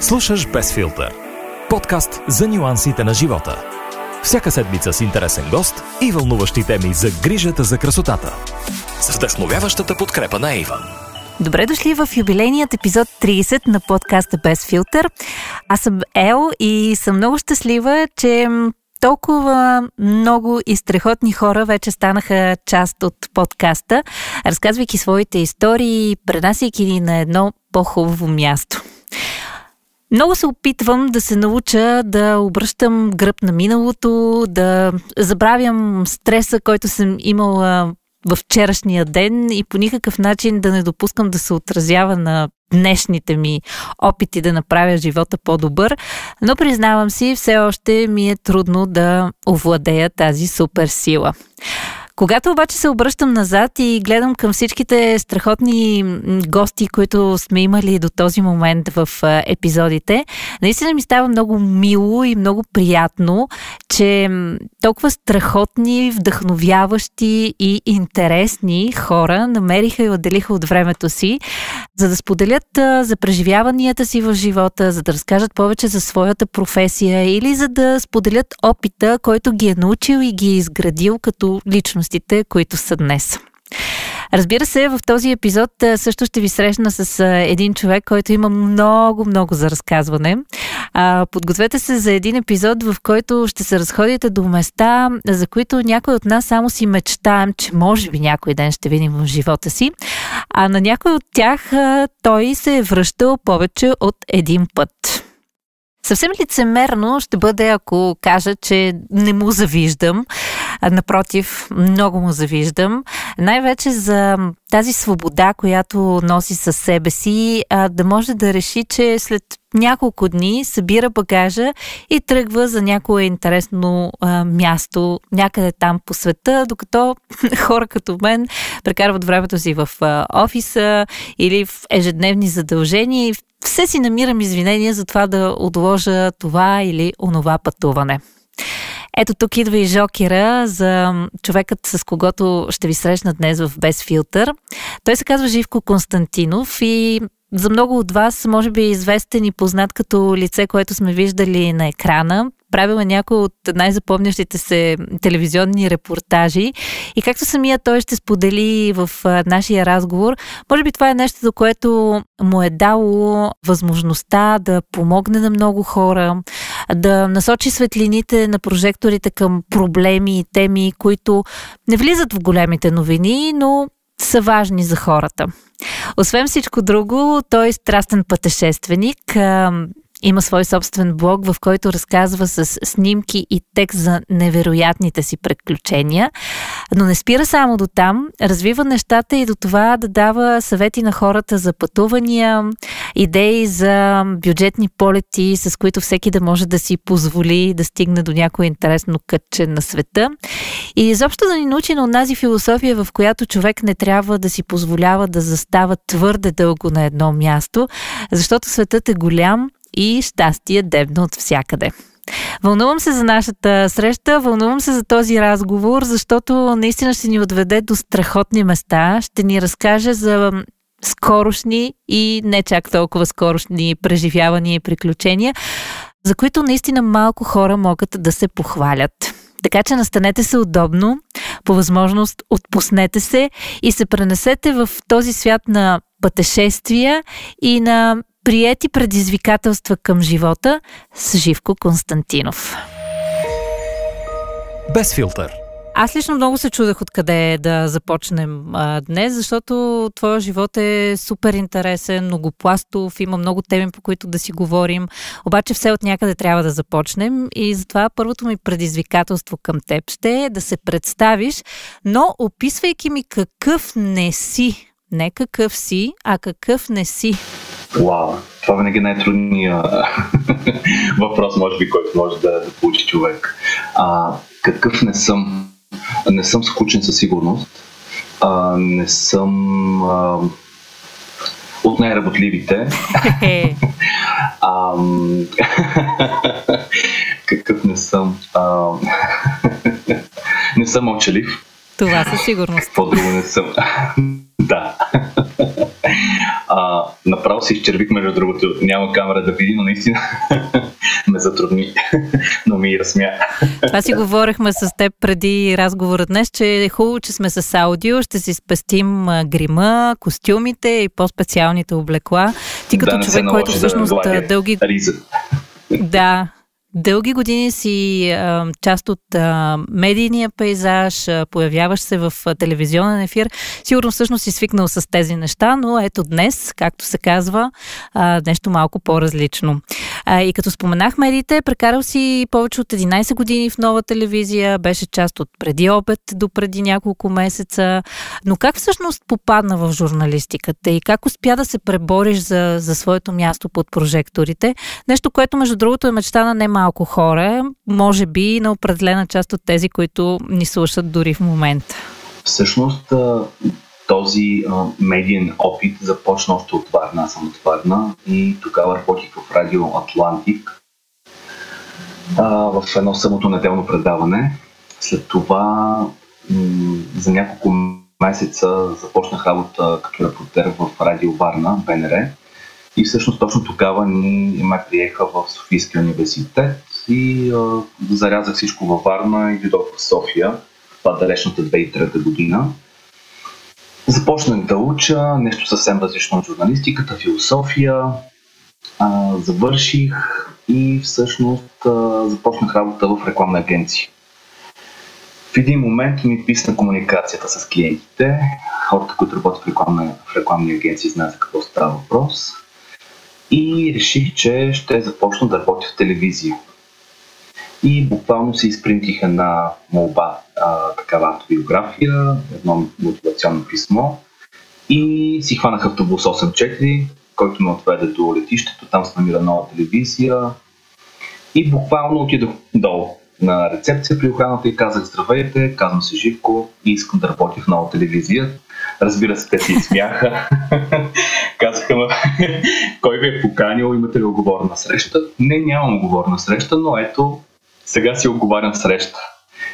Слушаш Без филтър. Подкаст за нюансите на живота. Всяка седмица с интересен гост и вълнуващи теми за грижата за красотата. С вдъхновяващата подкрепа на Иван. Добре дошли в юбилейният епизод 30 на подкаста Без филтър. Аз съм Ел и съм много щастлива, че толкова много и страхотни хора вече станаха част от подкаста, разказвайки своите истории, пренасяйки ни на едно по-хубаво място. Много се опитвам да се науча да обръщам гръб на миналото, да забравям стреса, който съм имала в вчерашния ден и по никакъв начин да не допускам да се отразява на днешните ми опити да направя живота по-добър, но признавам си, все още ми е трудно да овладея тази супер сила. Когато обаче се обръщам назад и гледам към всичките страхотни гости, които сме имали до този момент в епизодите, наистина ми става много мило и много приятно, че толкова страхотни, вдъхновяващи и интересни хора намериха и отделиха от времето си, за да споделят за преживяванията си в живота, за да разкажат повече за своята професия или за да споделят опита, който ги е научил и ги е изградил като личност личностите, които са днес. Разбира се, в този епизод също ще ви срещна с един човек, който има много, много за разказване. Подгответе се за един епизод, в който ще се разходите до места, за които някой от нас само си мечтаем, че може би някой ден ще видим в живота си. А на някой от тях той се е връщал повече от един път. Съвсем лицемерно ще бъде, ако кажа, че не му завиждам. Напротив, много му завиждам. Най-вече за тази свобода, която носи със себе си, да може да реши, че след няколко дни събира багажа и тръгва за някое интересно място някъде там по света, докато хора като мен прекарват времето си в офиса или в ежедневни задължения все си намирам извинения за това да отложа това или онова пътуване. Ето тук идва и жокера за човекът, с когото ще ви срещна днес в Без филтър. Той се казва Живко Константинов и за много от вас може би е известен и познат като лице, което сме виждали на екрана правила някои от най-запомнящите се телевизионни репортажи. И както самия той ще сподели в нашия разговор, може би това е нещо, за което му е дало възможността да помогне на много хора, да насочи светлините на прожекторите към проблеми и теми, които не влизат в големите новини, но са важни за хората. Освен всичко друго, той е страстен пътешественик. Има свой собствен блог, в който разказва с снимки и текст за невероятните си приключения. Но не спира само до там, развива нещата и до това да дава съвети на хората за пътувания, идеи за бюджетни полети, с които всеки да може да си позволи да стигне до някое интересно кътче на света. И изобщо да ни научи на тази философия, в която човек не трябва да си позволява да застава твърде дълго на едно място, защото светът е голям и щастие дебно от всякъде. Вълнувам се за нашата среща, вълнувам се за този разговор, защото наистина ще ни отведе до страхотни места, ще ни разкаже за скорошни и не чак толкова скорошни преживявания и приключения, за които наистина малко хора могат да се похвалят. Така че настанете се удобно, по възможност отпуснете се и се пренесете в този свят на пътешествия и на приети предизвикателства към живота с Живко Константинов. Без филтър. Аз лично много се чудех откъде да започнем а, днес, защото твоя живот е супер интересен, многопластов, има много теми, по които да си говорим. Обаче все от някъде трябва да започнем и затова първото ми предизвикателство към теб ще е да се представиш, но описвайки ми какъв не си. Не какъв си, а какъв не си. Вау, това винаги е най-трудният въпрос, може би, който може да, да получи човек. А, какъв не съм? Не съм скучен със сигурност. А, не съм а, от най-работливите. а, какъв не съм? А, не съм мълчалив. Това със сигурност. По-друго не съм. да. А, направо се изчервих, между другото. Няма камера да види, но наистина ме затрудни. но ми и разсмя. Това си говорихме с теб преди разговора днес, че е хубаво, че сме с аудио. Ще си спестим грима, костюмите и по-специалните облекла. Ти като да, човек, който всъщност да дълги... Риза. Да, Дълги години си а, част от а, медийния пейзаж, а, появяваш се в а, телевизионен ефир. Сигурно всъщност си свикнал с тези неща, но ето днес, както се казва, а, нещо малко по-различно. А, и като споменах медиите, прекарал си повече от 11 години в нова телевизия, беше част от преди обед до преди няколко месеца. Но как всъщност попадна в журналистиката и как успя да се пребориш за, за своето място под прожекторите? Нещо, което между другото е мечта на немалко малко хора, може би на определена част от тези, които ни слушат дори в момента. Всъщност този медиен опит започна още от Варна, аз съм от Варна и тогава работих в радио Атлантик в едно самото неделно предаване. След това за няколко месеца започнах работа като репортер в радио Варна, БНР. И всъщност точно тогава ни ме приеха в Софийския университет и а, зарязах всичко във Варна и дойдох в София, това далечната 2003 година. Започнах да уча нещо съвсем различно от журналистиката, философия, а, завърших и всъщност а, започнах работа в рекламна агенция. В един момент ми писна комуникацията с клиентите, хората, които работят в, рекламна, в рекламни агенции знаят за какво става въпрос и реших, че ще започна да работя в телевизия. И буквално се изпринтиха на молба а, такава автобиография, едно мотивационно писмо и си хванах автобус 8-4, който ме отведе до летището, там се намира нова телевизия и буквално отидох долу на рецепция при охраната и казах здравейте, казвам се Живко и искам да работя в нова телевизия. Разбира се, те си смяха. Казаха ме, кой ви е поканил, имате ли оговорна среща? Не, нямам оговорна среща, но ето, сега си оговарям среща.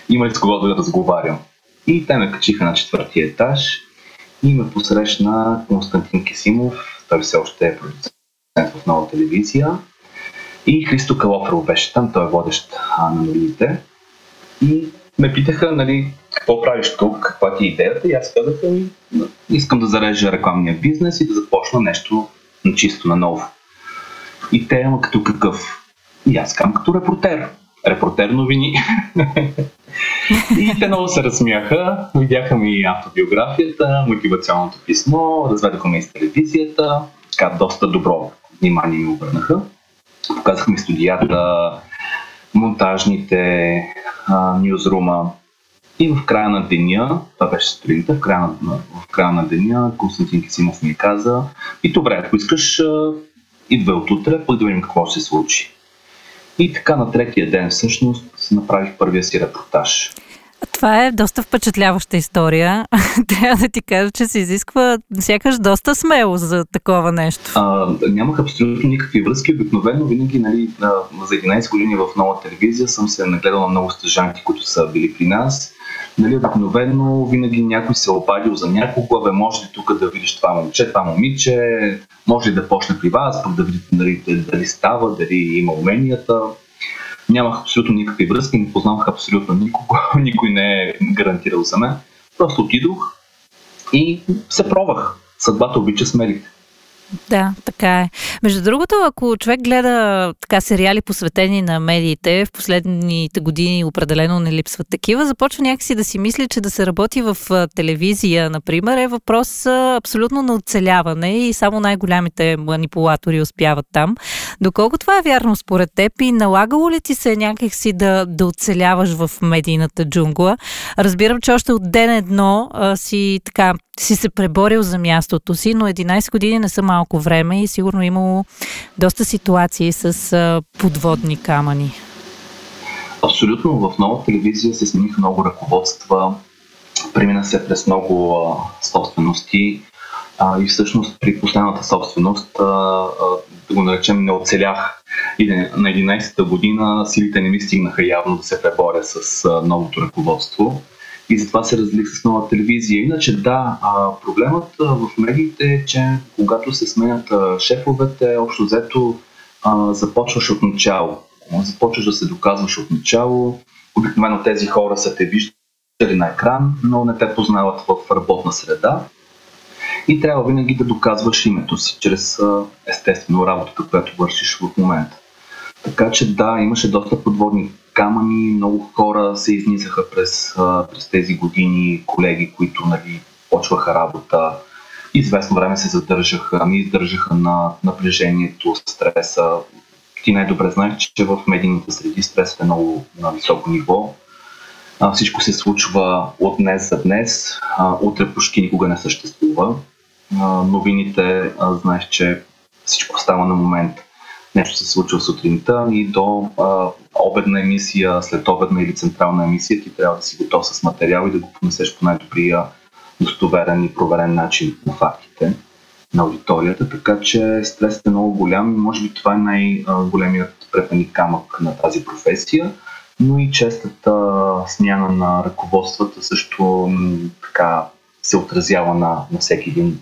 Има ли с кого да разговарям? И те ме качиха на четвъртия етаж и ме посрещна Константин Кисимов, той все още е продуцент в нова телевизия. И Христо Калоферов беше там, той е водещ на новините. И ме питаха, нали, какво правиш тук, каква ти е идеята и аз казах, ами, искам да зарежа рекламния бизнес и да започна нещо на чисто, на ново. И те, ама като какъв? И аз казвам като репортер. Репортер новини. и те много се разсмяха, видяха ми автобиографията, мотивационното писмо, разведоха ме из телевизията, така доста добро внимание ми обърнаха. Показахме студията, монтажните, нюзрума, и в края на деня, това беше сутринта, в края на, в края на деня Константин Кисимов ми каза и добре, ако искаш, идва от утре, пък да видим какво ще се случи. И така на третия ден всъщност направих първия си репортаж. Това е доста впечатляваща история. Трябва да ти кажа, че се изисква сякаш доста смело за такова нещо. А, нямах абсолютно никакви връзки. Обикновено винаги нали, за 11 години в нова телевизия съм се нагледал на много стъжанки, които са били при нас нали, обикновено винаги някой се е обадил за някого, бе, може ли тук да видиш това момче, това момиче, може ли да почне при вас, пък да видите нали, дали става, дали има уменията. Нямах абсолютно никакви връзки, не познавах абсолютно никого, никой не е гарантирал за мен. Просто отидох и се пробвах. Съдбата обича смелите. Да, така е. Между другото, ако човек гледа така сериали посветени на медиите, в последните години определено не липсват такива, започва някакси да си мисли, че да се работи в телевизия, например, е въпрос абсолютно на оцеляване и само най-голямите манипулатори успяват там. Доколко това е вярно според теб и налагало ли ти се някакси да, да оцеляваш в медийната джунгла? Разбирам, че още от ден едно а, си така си се преборил за мястото си, но 11 години не са малко време и сигурно е имало доста ситуации с а, подводни камъни. Абсолютно. В нова телевизия се смениха много ръководства, премина се през много а, собствености а, и всъщност при последната собственост, а, а, да го наречем, не оцелях. И на 11-та година силите не ми стигнаха явно да се преборя с а, новото ръководство и затова се разлих с нова телевизия. Иначе да, а, проблемът в медиите е, че когато се сменят а, шефовете, общо взето а, започваш от начало. Започваш да се доказваш от начало. Обикновено тези хора са те виждали на екран, но не те познават в работна среда. И трябва винаги да доказваш името си, чрез естествено работата, която вършиш в момента. Така че да, имаше доста подводни камъни, много хора се изнизаха през, през тези години, колеги, които нали, почваха работа, известно време се задържаха, не издържаха на напрежението, стреса. Ти най-добре знаеш, че в медийните среди стресът е много на високо ниво. Всичко се случва от днес за днес, утре почти никога не съществува. Новините, знаеш, че всичко става на момент. Нещо се случва сутринта и до а, обедна емисия, след обедна или централна емисия ти трябва да си готов с материал и да го понесеш по най-добрия достоверен и проверен начин на фактите на аудиторията, така че стресът е много голям и може би това е най-големият препани камък на тази професия, но и честата смяна на ръководствата също така се отразява на, на всеки един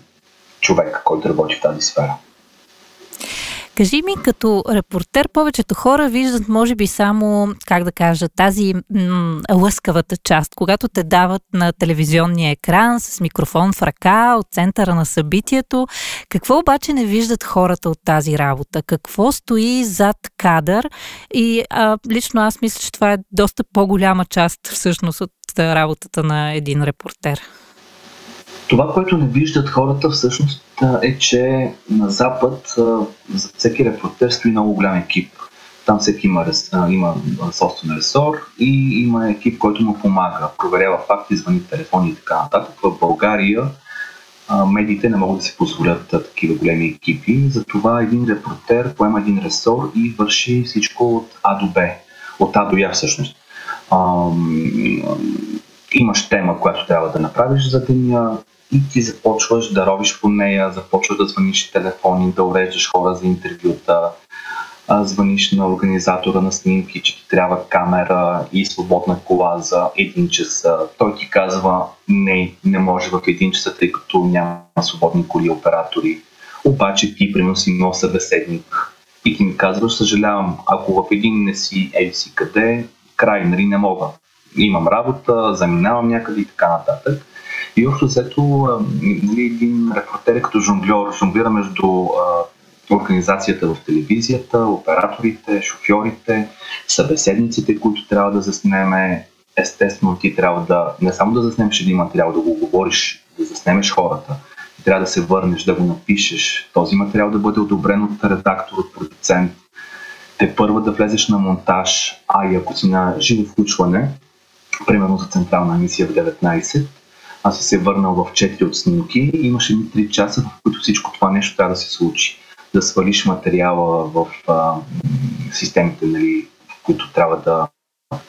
човек, който работи в тази сфера. Кажи ми, като репортер, повечето хора виждат, може би, само, как да кажа, тази м- лъскавата част, когато те дават на телевизионния екран с микрофон в ръка от центъра на събитието. Какво обаче не виждат хората от тази работа? Какво стои зад кадър? И а, лично аз мисля, че това е доста по-голяма част всъщност от работата на един репортер. Това, което не виждат хората всъщност е, че на Запад за всеки репортер стои много голям екип. Там всеки има, има собствен ресор и има екип, който му помага, проверява факти, звъни телефони и така нататък. В България медиите не могат да си позволят такива големи екипи, затова един репортер поема един ресор и върши всичко от А до Б, от А до Я всъщност. имаш тема, която трябва да направиш за деня, и ти започваш да робиш по нея, започваш да звъниш телефони, да уреждаш хора за интервюта, звъниш на организатора на снимки, че ти трябва камера и свободна кола за един час. Той ти казва не, не може в един час, тъй като няма свободни коли оператори. Обаче ти примерно си имал събеседник и ти ми казваш, съжалявам, ако в един не си ей си къде, край, нали не мога. Имам работа, заминавам някъде и така нататък. И общо взето нали, един репортер като жонглер, жонглира между организацията в телевизията, операторите, шофьорите, събеседниците, които трябва да заснеме. Естествено, ти трябва да не само да заснемеш един материал, да го говориш, да заснемеш хората, трябва да се върнеш, да го напишеш, този материал да бъде одобрен от редактор, от продуцент, те първа да влезеш на монтаж, а и ако си на живо включване, примерно за централна емисия в 19, аз се върнал в 4 от снимки и имаше ми 3 часа, в които всичко това нещо трябва да се случи. Да свалиш материала в а, системите, нали, в които трябва да,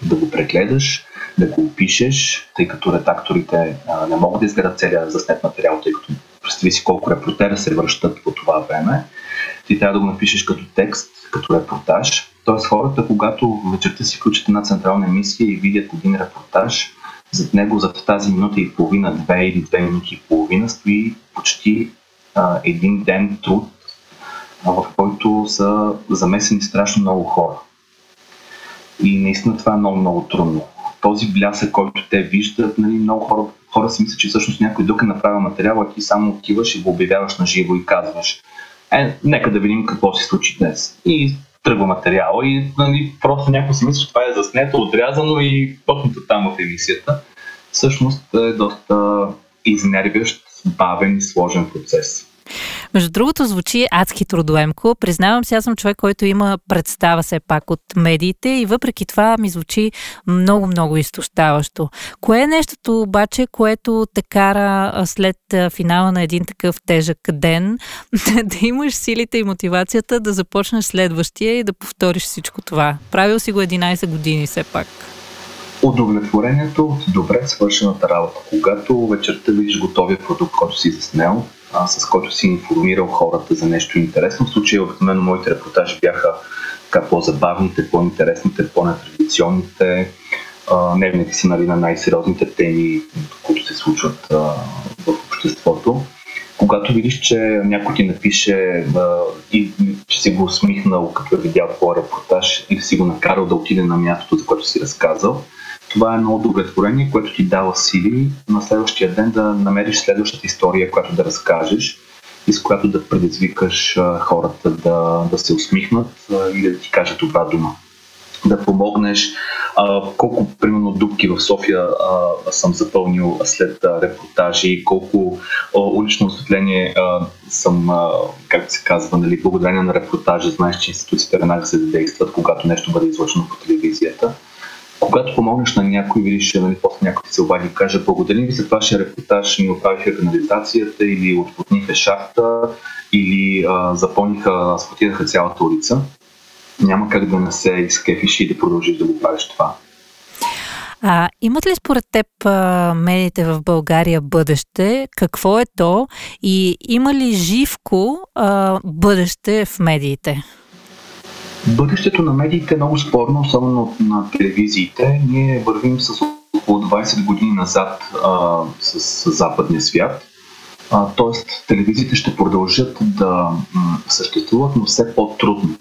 да го прегледаш, да го опишеш, тъй като редакторите а, не могат да изгледат целия заснет материал, тъй като представи си колко репортера се връщат по това време. Ти трябва да го напишеш като текст, като репортаж. Тоест хората, когато вечерта си включат една централна емисия и видят един репортаж, зад него, зад тази минута и половина, две или две минути и половина, стои почти а, един ден труд, а, в който са замесени страшно много хора. И наистина това е много, много трудно. Този блясък, който те виждат, нали, много хора, хора си мислят, че всъщност някой друг е направил материал, а ти само отиваш и го обявяваш на живо и казваш е, нека да видим какво се случи днес. И тръгва материала и нали, просто някой си мисли, че това е заснето, отрязано и пъпнато там в емисията. Всъщност е доста изнервящ, бавен и сложен процес. Между другото, звучи адски трудоемко. Признавам се, аз съм човек, който има представа все пак от медиите и въпреки това ми звучи много-много изтощаващо. Кое е нещото обаче, което те кара след финала на един такъв тежък ден да имаш силите и мотивацията да започнеш следващия и да повториш всичко това? Правил си го 11 години все пак удовлетворението от добре свършената работа. Когато вечерта видиш готовия продукт, който си заснел, а, с който си информирал хората за нещо интересно. В случая обикновено моите репортажи бяха така по-забавните, по-интересните, по-нетрадиционните. дневните си нали, на най-сериозните теми, които се случват а, в обществото. Когато видиш, че някой ти напише а, и че си го усмихнал, като е видял твоя репортаж или си го накарал да отиде на мястото, за което си разказал, това е много удовлетворение, което ти дава сили на следващия ден да намериш следващата история, която да разкажеш и с която да предизвикаш хората да, да се усмихнат и да ти кажат добра дума да помогнеш. А, колко, примерно, дубки в София а, съм запълнил след а, репортажи, колко а, улично осветление а, съм, а, както се казва, нали, благодарение на репортажа, знаеш, че институциите веднага се действат, когато нещо бъде излъчено по телевизията. Когато помогнеш на някой, видиш, нали, после някой се обади и каже, благодарим ви за вашия репортаж, ми оправиха канализацията или отводниха шахта или а, запълниха, асфалтираха цялата улица няма как да не се изкефиш и да продължиш да го правиш това. А, имат ли според теб а, медиите в България бъдеще? Какво е то? И има ли живко а, бъдеще в медиите? Бъдещето на медиите е много спорно, особено на телевизиите. Ние вървим с около 20 години назад а, с, с западния свят. А, тоест, телевизиите ще продължат да м, съществуват, но все по-трудно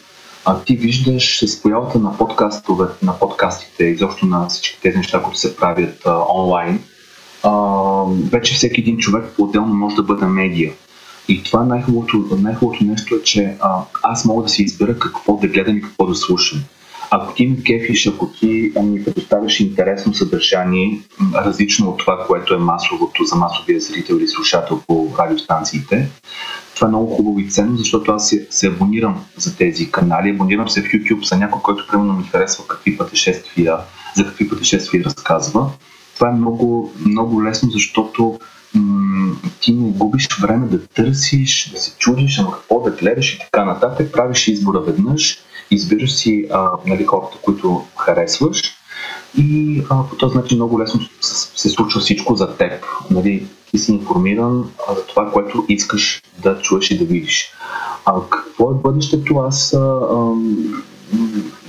а ти виждаш с появата на подкастове, на подкастите, изобщо на всички тези неща, които се правят а, онлайн, а, вече всеки един човек по-отделно може да бъде медия. И това най-хубавото, най-хубавото нещо е, че а, аз мога да си избера какво да гледам и какво да слушам. Ако ти ми кефиш, ако ти ми предоставяш интересно съдържание, различно от това, което е масовото за масовия зрител или слушател по радиостанциите, това е много хубаво и ценно, защото аз се, се абонирам за тези канали, абонирам се в YouTube за някой, който примерно ми харесва какви пътешествия, за какви пътешествия разказва. Това е много, много лесно, защото м- ти не губиш време да търсиш, да се чудиш, ама какво да гледаш и така нататък. Правиш избора веднъж, избираш си а, нали, хората, които харесваш и а, по този начин много лесно се случва всичко за теб. Нали, ти си информиран а, за това, което искаш да чуеш и да видиш. А какво е бъдещето? Аз а, а,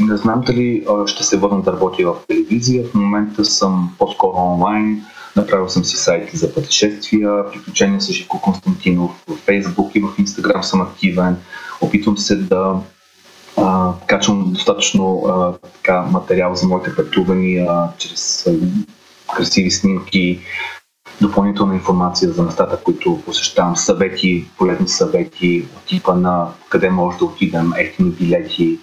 не знам дали ще се върна да работя в телевизия. В момента съм по-скоро онлайн. Направил съм си сайти за пътешествия, приключения с Живко Константинов в Facebook и в Instagram съм активен. Опитвам се да а, качвам достатъчно а, така, материал за моите пътувания чрез а, красиви снимки, допълнителна информация за местата, които посещавам, съвети, полезни съвети типа на къде може да отидем, ефтини билети,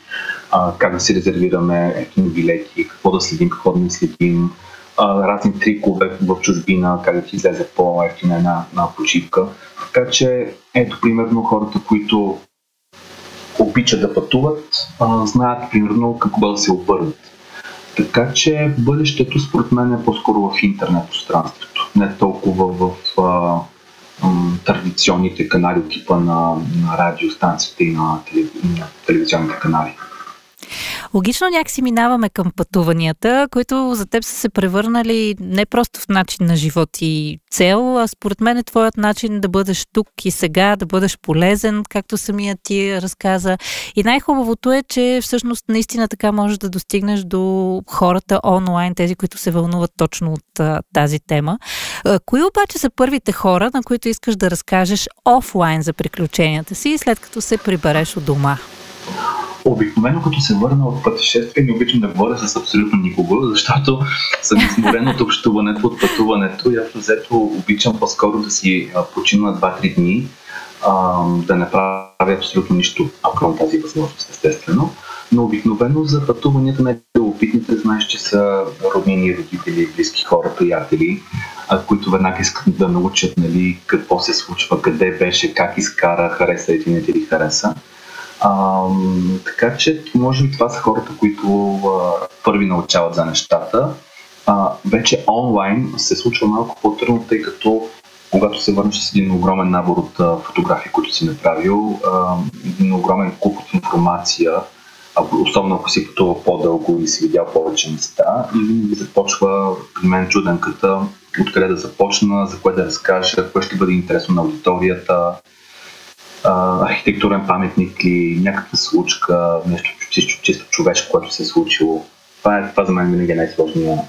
а, как да си резервираме ефтини билети, какво да следим, какво да не следим, а, разни трикове в чужбина, как да ти излезе по-ефтина една, една почивка. Така че, ето, примерно, хората, които обичат да пътуват, а, знаят, примерно, какво да се обърнат. Така че бъдещето според мен е по-скоро в интернет пространството, не толкова в а, м, традиционните канали от типа на, на радиостанциите и на, телев... на телевизионните канали. Логично някакси минаваме към пътуванията, които за теб са се превърнали не просто в начин на живот и цел, а според мен е твоят начин да бъдеш тук и сега, да бъдеш полезен, както самия ти разказа. И най-хубавото е, че всъщност наистина така можеш да достигнеш до хората онлайн, тези, които се вълнуват точно от а, тази тема. А, кои обаче са първите хора, на които искаш да разкажеш офлайн за приключенията си, след като се прибереш от дома? Обикновено, като се върна от пътешествие, не обичам да говоря с абсолютно никого, защото съм изморен от общуването, от пътуването и аз взето обичам по-скоро да си почина 2-3 дни, да не правя абсолютно нищо, ако тази възможност, естествено. Но обикновено за пътуванията на любопитните знаеш, че са роднини, родители, близки хора, приятели, които веднага искат да научат нали, какво се случва, къде беше, как изкара, хареса или не ти хареса. А, така че, може би това са хората, които а, първи научават за нещата. А, вече онлайн се случва малко по-трудно, тъй като когато се върнеш с един огромен набор от а, фотографии, които си направил, а, един огромен куп от информация, особено ако си пътува по-дълго и си видял повече места, и винаги започва при мен чуденката откъде да започна, за кое да разкажа, кое ще бъде интересно на аудиторията, архитектурен паметник или някаква случка, нещо чисто, чисто човешко, което се е случило. Това, е, това за мен винаги е най-сложният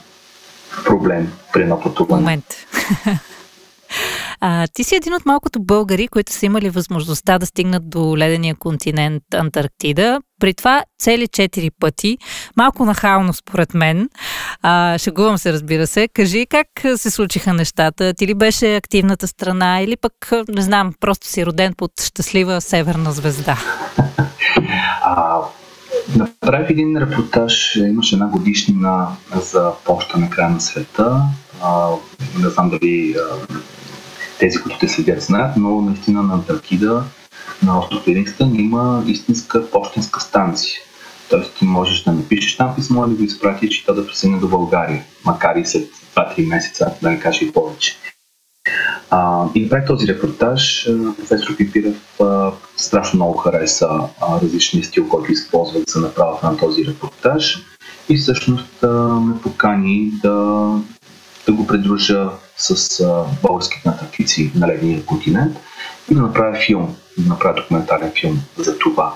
проблем при едно пътуване. Момент. А, ти си един от малкото българи, които са имали възможността да стигнат до ледения континент Антарктида. При това цели четири пъти. Малко нахално според мен. А, шегувам се, разбира се. Кажи как се случиха нещата? Ти ли беше активната страна или пък, не знам, просто си роден под щастлива северна звезда? Направих един репортаж, имаше една годишнина за почта на края на света. А, не знам дали тези, които те следят знаят, но наистина на Антарктида, на остров Ливингстън има истинска почтенска станция. Тоест ти можеш да напишеш там писмо или да изпратиш и то да присъедини до България, макар и след 2-3 месеца, да не кажа и повече. А, и направих този репортаж. Професор Пипирев а, страшно много хареса а, различния стил, който използвах за направата на този репортаж. И всъщност ме покани да, да го придружа с а, българските натъркици на ледния континент и да направя филм, да направя документален филм за това.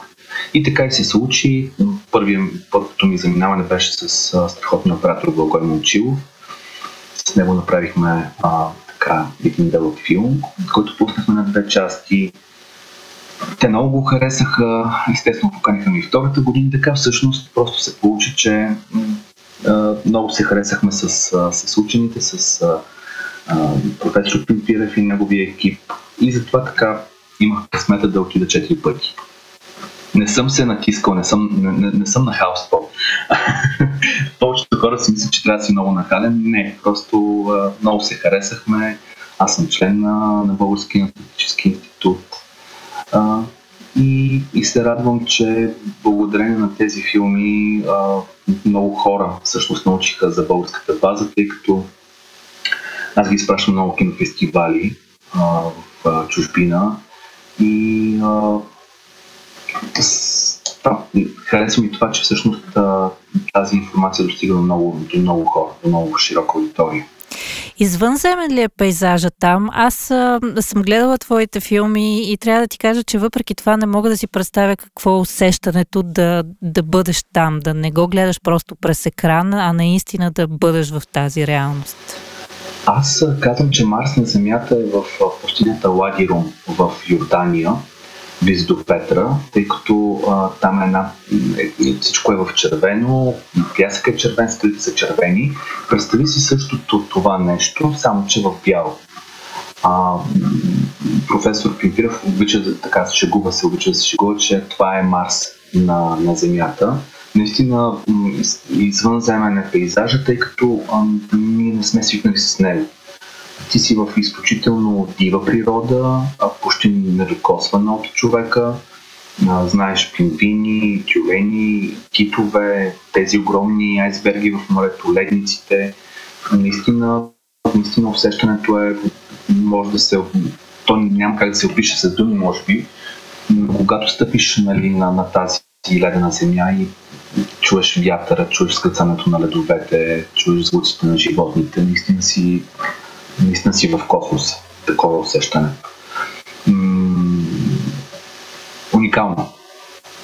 И така и се случи. Първият, първото ми заминаване беше с а, страхотния оператор Благой Момчилов. С него направихме а, така, един дълъг филм, който пуснахме на две части. Те много го харесаха, естествено поканиха ми втората година, така всъщност просто се получи, че много се харесахме с, с учените, с професор Пимпирев и неговия екип. И затова така имах късмета да отида четири пъти. Не съм се натискал, не съм, не, не, не съм нахалство. Повечето хора си мислят, че трябва да си много нахален. Не, просто а, много се харесахме. Аз съм член на, на Българския аналитически институт. А, и, и се радвам, че благодарение на тези филми а, много хора всъщност научиха за българската база, тъй като аз ги изпращам много кинофестивали а, в а, чужбина и а, да, харесва ми това, че всъщност а, тази информация достига до много, до много хора, до много широка аудитория. Извънземен ли е пейзажа там? Аз а, съм гледала твоите филми и трябва да ти кажа, че въпреки това не мога да си представя какво е усещането да, да бъдеш там, да не го гледаш просто през екран, а наистина да бъдеш в тази реалност. Аз казвам, че Марс на Земята е в пустинята Ладирум в Йордания, близо до Петра, тъй като а, там е една, е, всичко е в червено, пясък е червен, скалите са червени. Представи си същото това нещо, само че в бяло. А, професор Пимпиров обича да така се шегува, се обича се шегува, че това е Марс на, на Земята. Наистина извънземен е пейзажа, тъй като а, ние не сме свикнали с него ти си в изключително дива природа, а почти недокосвана от човека. А, знаеш пингвини, тюлени, китове, тези огромни айсберги в морето, ледниците. Наистина, наистина усещането е, може да се, то няма как да се опише с думи, може би, но когато стъпиш нали, на, на тази ледена земя и чуеш вятъра, чуеш скъцането на ледовете, чуеш звуците на животните, наистина си наистина си в космос. Такова усещане. М- уникално.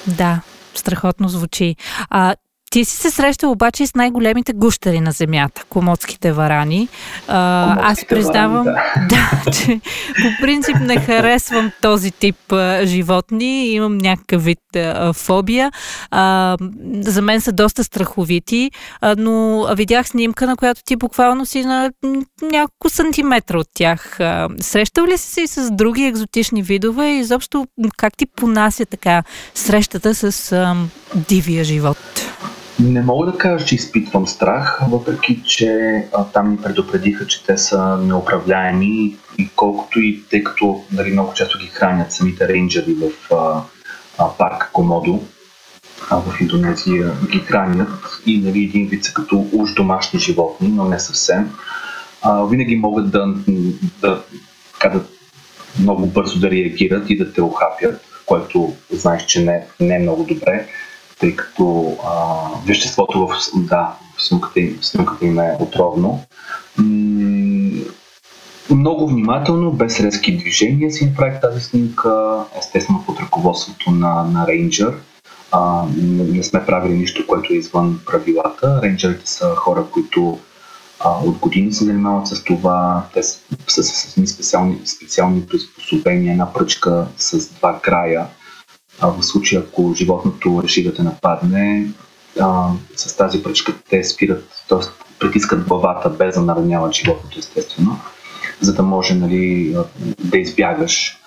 Да, страхотно звучи. А, ти си се срещал обаче с най-големите гущери на земята, комодските варани. А, аз признавам, варани, да. да, че по принцип не харесвам този тип а, животни. Имам някакъв вид а, фобия. А, за мен са доста страховити, а, но видях снимка, на която ти буквално си на няколко сантиметра от тях. А, срещал ли си се с други екзотични видове и изобщо как ти понася така срещата с а, дивия живот? Не мога да кажа, че изпитвам страх, въпреки че а, там ни предупредиха, че те са неуправляеми и колкото и тъй като нали, много често ги хранят самите рейнджери в а, а, парк Комодо, а в Индонезия ги хранят и нали, един вид са като уж домашни животни, но не съвсем. А, винаги могат да, да, да, да много бързо да реагират и да те охапят, което знаеш, че не, не е много добре тъй като а, веществото в, да, в снимката, им, снимката им е отровно. Много внимателно, без резки движения си направих тази снимка, естествено под ръководството на, на рейнджер. А, не, сме правили нищо, което е извън правилата. Рейнджерите са хора, които а, от години се занимават с това. Те са, с, с, с специални, специални приспособления, една пръчка с два края. А, в случай, ако животното реши да те нападне, а, с тази пръчка те спират, т.е. притискат главата без да нараняват животното, естествено, за да може нали, да избягаш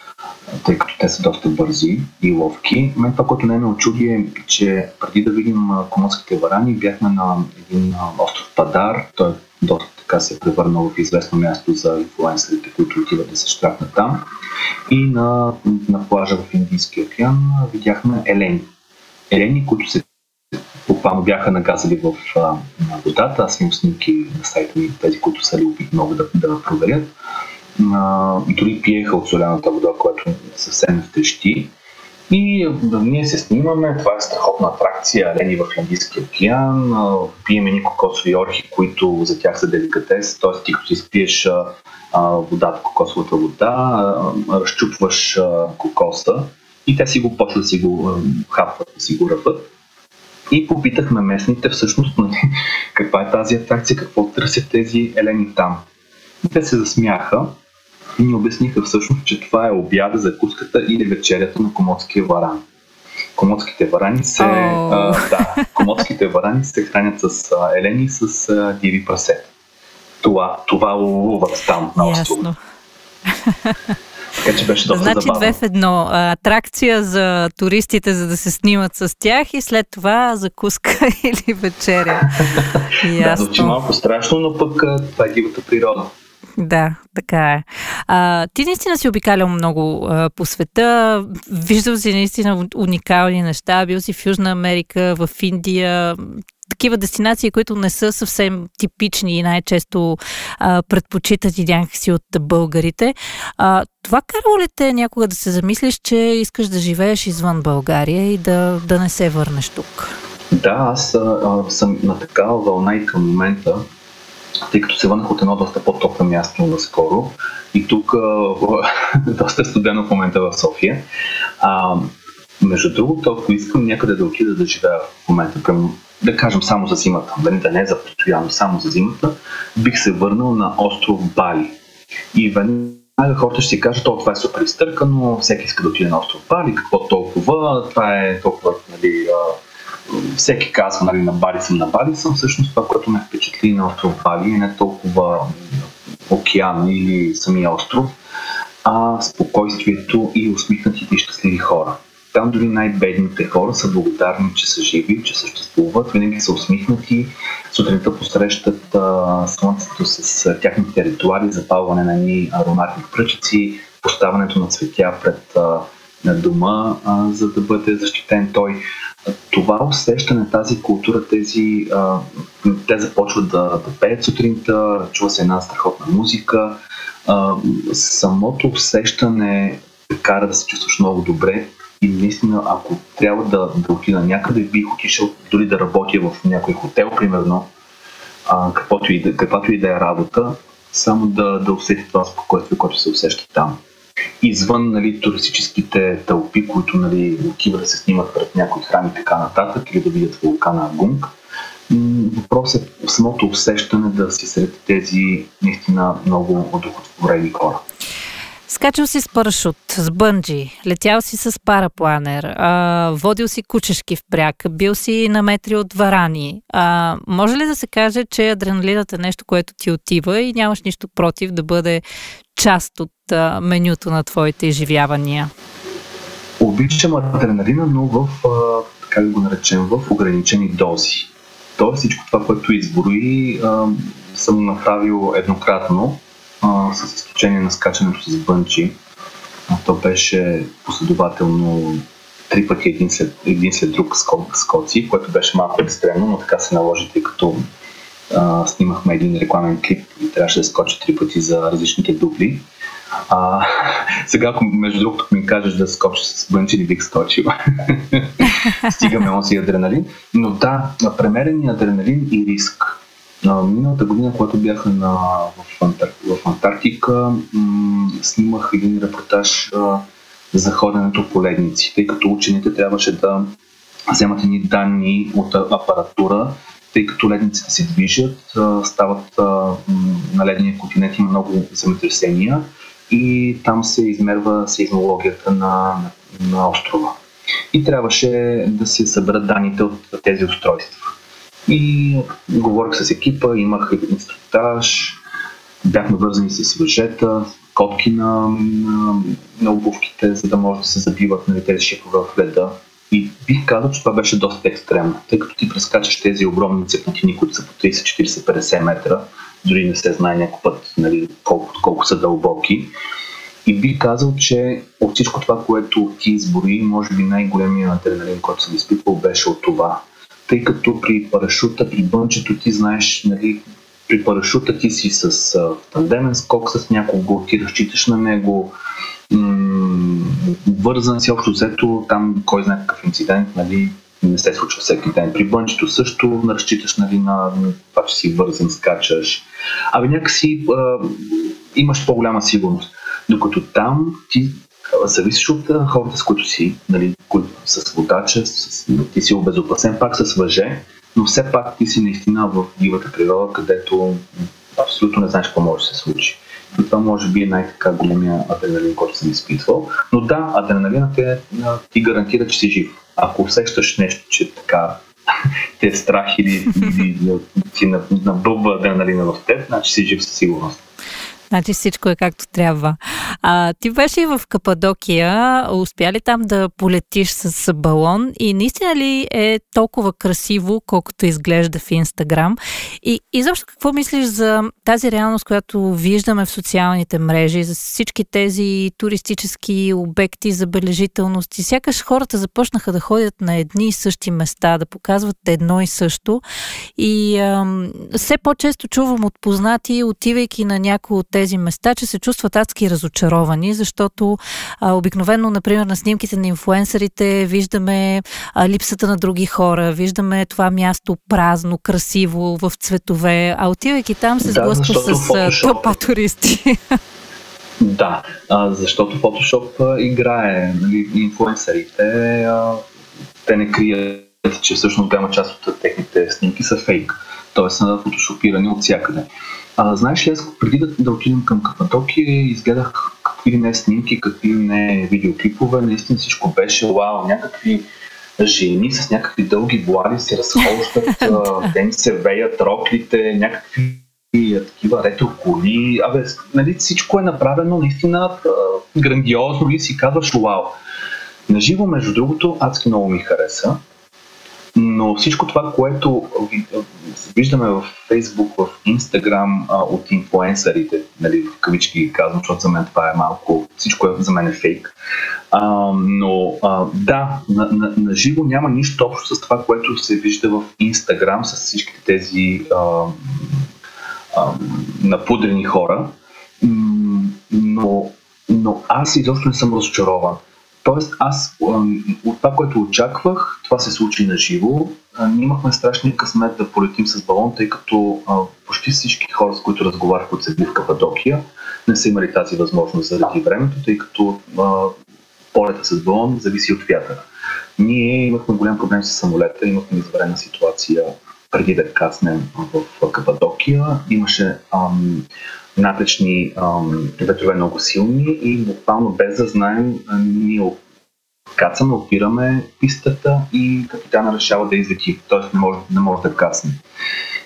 тъй като те са доста бързи и ловки. Мен това, което не ме очуди е, че преди да видим комодските варани, бяхме на един остров Падар. Той доста така се е превърнал в известно място за инфлуенсерите, които отиват да се штракнат там. И на, на плажа в Индийския океан видяхме елени. Елени, които се буквално бяха нагазали в а, водата. Аз имам снимки на сайта ми, тези, които са любили много да, да проверят а, дори пиеха от соляната вода, която съвсем втещи. И да, ние се снимаме, това е страхотна атракция, лени в Индийския океан, пиеме ни кокосови орхи, които за тях са деликатес, т.е. ти като си спиеш водата, кокосовата вода, разчупваш кокоса и те си го да си го хапват, си го ръват. И попитахме местните всъщност нали, каква е тази атракция, какво търсят тези елени там. И те се засмяха и ни обясниха всъщност, че това е обяда, закуската или вечерята на комодския варан. Комодските варани се, oh. а, да, комодските варани се хранят с а, елени с а, диви прасета. Това, това ловуват там на острова. Така че беше доста Значи забавно. две в едно. Атракция за туристите, за да се снимат с тях и след това закуска или вечеря. да, звучи малко страшно, но пък това е дивата природа. Да, така е. А, ти наистина си обикалял много а, по света, виждал си наистина уникални неща, бил си в Южна Америка, в Индия, такива дестинации, които не са съвсем типични и най-често а, предпочитат и някакси от българите. А, това карало ли те някога да се замислиш, че искаш да живееш извън България и да, да не се върнеш тук? Да, аз а, съм на такава вълна и към момента тъй като се върнах от едно доста по-топло място наскоро и тук доста студено в момента в София. А, между другото, ако искам някъде да отида да живея в момента, към, да кажем само за зимата, да не за постоянно, само за зимата, бих се върнал на остров Бали. И веднага хората ще си кажат, то това е супер изтъркано, всеки иска да отиде на остров Бали, какво толкова, това е толкова нали, всеки казва, нали, на Бали съм, на Бали съм. Всъщност това, което ме впечатли на остров Бали е не толкова океан или самия остров, а спокойствието и усмихнатите и щастливи хора. Там дори най-бедните хора са благодарни, че са живи, че съществуват, винаги са усмихнати, сутринта посрещат а, слънцето с а, тяхните ритуали, запалване на едни ароматни пръчици, поставянето на цветя пред а, на дома, а, за да бъде защитен той това усещане, тази култура, тези, а, те започват да, да пеят сутринта, чува се една страхотна музика. А, самото усещане кара да се чувстваш много добре и наистина, ако трябва да, да отида някъде, бих отишъл дори да работя в някой хотел, примерно, а, каквото и да, каквато и да е работа, само да, да усети това спокойствие, което се усеща там извън нали, туристическите тълпи, които нали, отиват да се снимат пред някои храми и така нататък, или да видят вулкана Гунг. Въпросът е самото усещане да си сред тези наистина много одухотворени хора. Скачал си с парашут, с бънджи, летял си с парапланер, а, водил си кучешки в пряк, бил си на метри от варани. А, може ли да се каже, че адреналинът е нещо, което ти отива и нямаш нищо против да бъде част от а, менюто на твоите изживявания? Обичам адреналина, но в, а, как го наречем, в ограничени дози. Тоест всичко това, което изброи, а, съм направил еднократно, с изключение на скачането с бънчи. То беше последователно три пъти един след, един след друг скоци, което беше малко екстремно, но така се наложи, тъй като а, снимахме един рекламен клип и трябваше да скоча три пъти за различните дубли. А, сега, ако между другото ми кажеш да скоча с бънчи, не бих скочил. Стигаме оси адреналин. Но да, премерени адреналин и риск. А, миналата година, когато бях на, в, Антар, в Антарктика, м- снимах един репортаж а, за ходенето по ледници, тъй като учените трябваше да вземат едни данни от апаратура, тъй като ледниците се движат, стават на ледния континент има много земетресения и там се измерва сейзмологията на, на, на острова. И трябваше да се съберат данните от тези устройства. И говорих с екипа, имах инструктаж, бяхме вързани с въжета, котки на, на, на обувките, за да може да се забиват нали, тези шипове в леда. И бих казал, че това беше доста екстремно, тъй като ти прескачаш тези огромни цепнатини, които са по 30, 40, 50 метра, дори не се знае някой път нали, колко, колко са дълбоки. И бих казал, че от всичко това, което ти избори, може би най-големия адреналин, който съм изпитвал, беше от това. Тъй като при парашута, при бънчето ти знаеш, нали, при парашута ти си с а, тандемен скок с някого, ти разчиташ на него, м- вързан си общо взето, там кой знае какъв инцидент, нали, не се случва всеки ден. При бънчето също разчиташ нали, на това, че си вързан, скачаш. Абе някакси а, имаш по-голяма сигурност. Докато там ти зависиш от хората, с които си, нали, с водача, с, ти си обезопасен пак с въже, но все пак ти си наистина в дивата природа, където абсолютно не знаеш какво може да се случи. Това може би е най-така големия адреналин, който съм изпитвал. Но да, адреналинът е, ти гарантира, че си жив. Ако усещаш нещо, че така те страх или, или ти набълва адреналина в теб, значи си жив със сигурност. Значи всичко е както трябва. А, ти беше и в Кападокия. Успя ли там да полетиш с балон? И наистина ли е толкова красиво, колкото изглежда в Инстаграм? И изобщо какво мислиш за тази реалност, която виждаме в социалните мрежи, за всички тези туристически обекти, забележителности? Сякаш хората започнаха да ходят на едни и същи места, да показват едно и също. И ам, все по-често чувам от познати, отивайки на някои от тези места, че се чувстват адски разочаровани, защото а, обикновено, например, на снимките на инфуенсърите виждаме а, липсата на други хора, виждаме това място празно, красиво, в цветове, а отивайки там се сблъсква да, с тълпа туристи. Да, а, защото Photoshop играе, нали, инфуенсърите, а, те не крият, че всъщност голяма част от техните снимки са фейк, т.е. са фотошопирани от всякъде. А, знаеш ли, аз преди да, да отидем към Капатокия, изгледах какви не снимки, какви не видеоклипове, наистина всичко беше вау, някакви жени с някакви дълги вуали се разхождат, те им се веят роклите, някакви такива ретро коли. Абе, нали, всичко е направено наистина грандиозно и си казваш вау. Наживо, между другото, адски много ми хареса. Но всичко това, което виждаме в Facebook, в Instagram от инфуенсърите, нали, в кавички казвам, защото за мен това е малко, всичко е, за мен е фейк. А, но а, да, на, на, на живо няма нищо общо с това, което се вижда в Instagram с всичките тези а, а, напудрени хора. Но, но аз изобщо не съм разочарован. Тоест, аз от това, което очаквах, това се случи на живо. Ние имахме страшния късмет да полетим с балон, тъй като почти всички хора, с които разговарях, са били в Кападокия, не са имали тази възможност заради времето, тъй като полета с балон зависи от вятъра. Ние имахме голям проблем с самолета, имахме изварена ситуация преди да каснем в Кападокия. Имаше ам, напречни ветрове много силни и буквално без да знаем, ние кацаме, опираме пистата и капитана решава да излети, т.е. не може, не може да касне.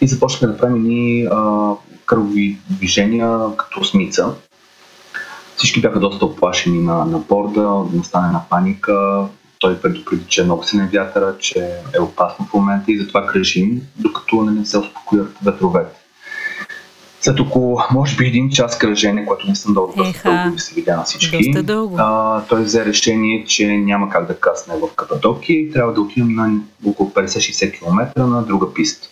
И започнахме да правим ни кръгови движения като смица. Всички бяха доста оплашени на, на борда, настане на паника. Той предупреди, че е много силен вятъра, че е опасно в момента и затова кръжим, докато не се успокоят ветровете. След около, може би, един час кръжене, което не съм дълго, доста дълго се видя на всички, а, той взе решение, че няма как да касне в Кападокия и трябва да отидем на около 50-60 км на друга писта.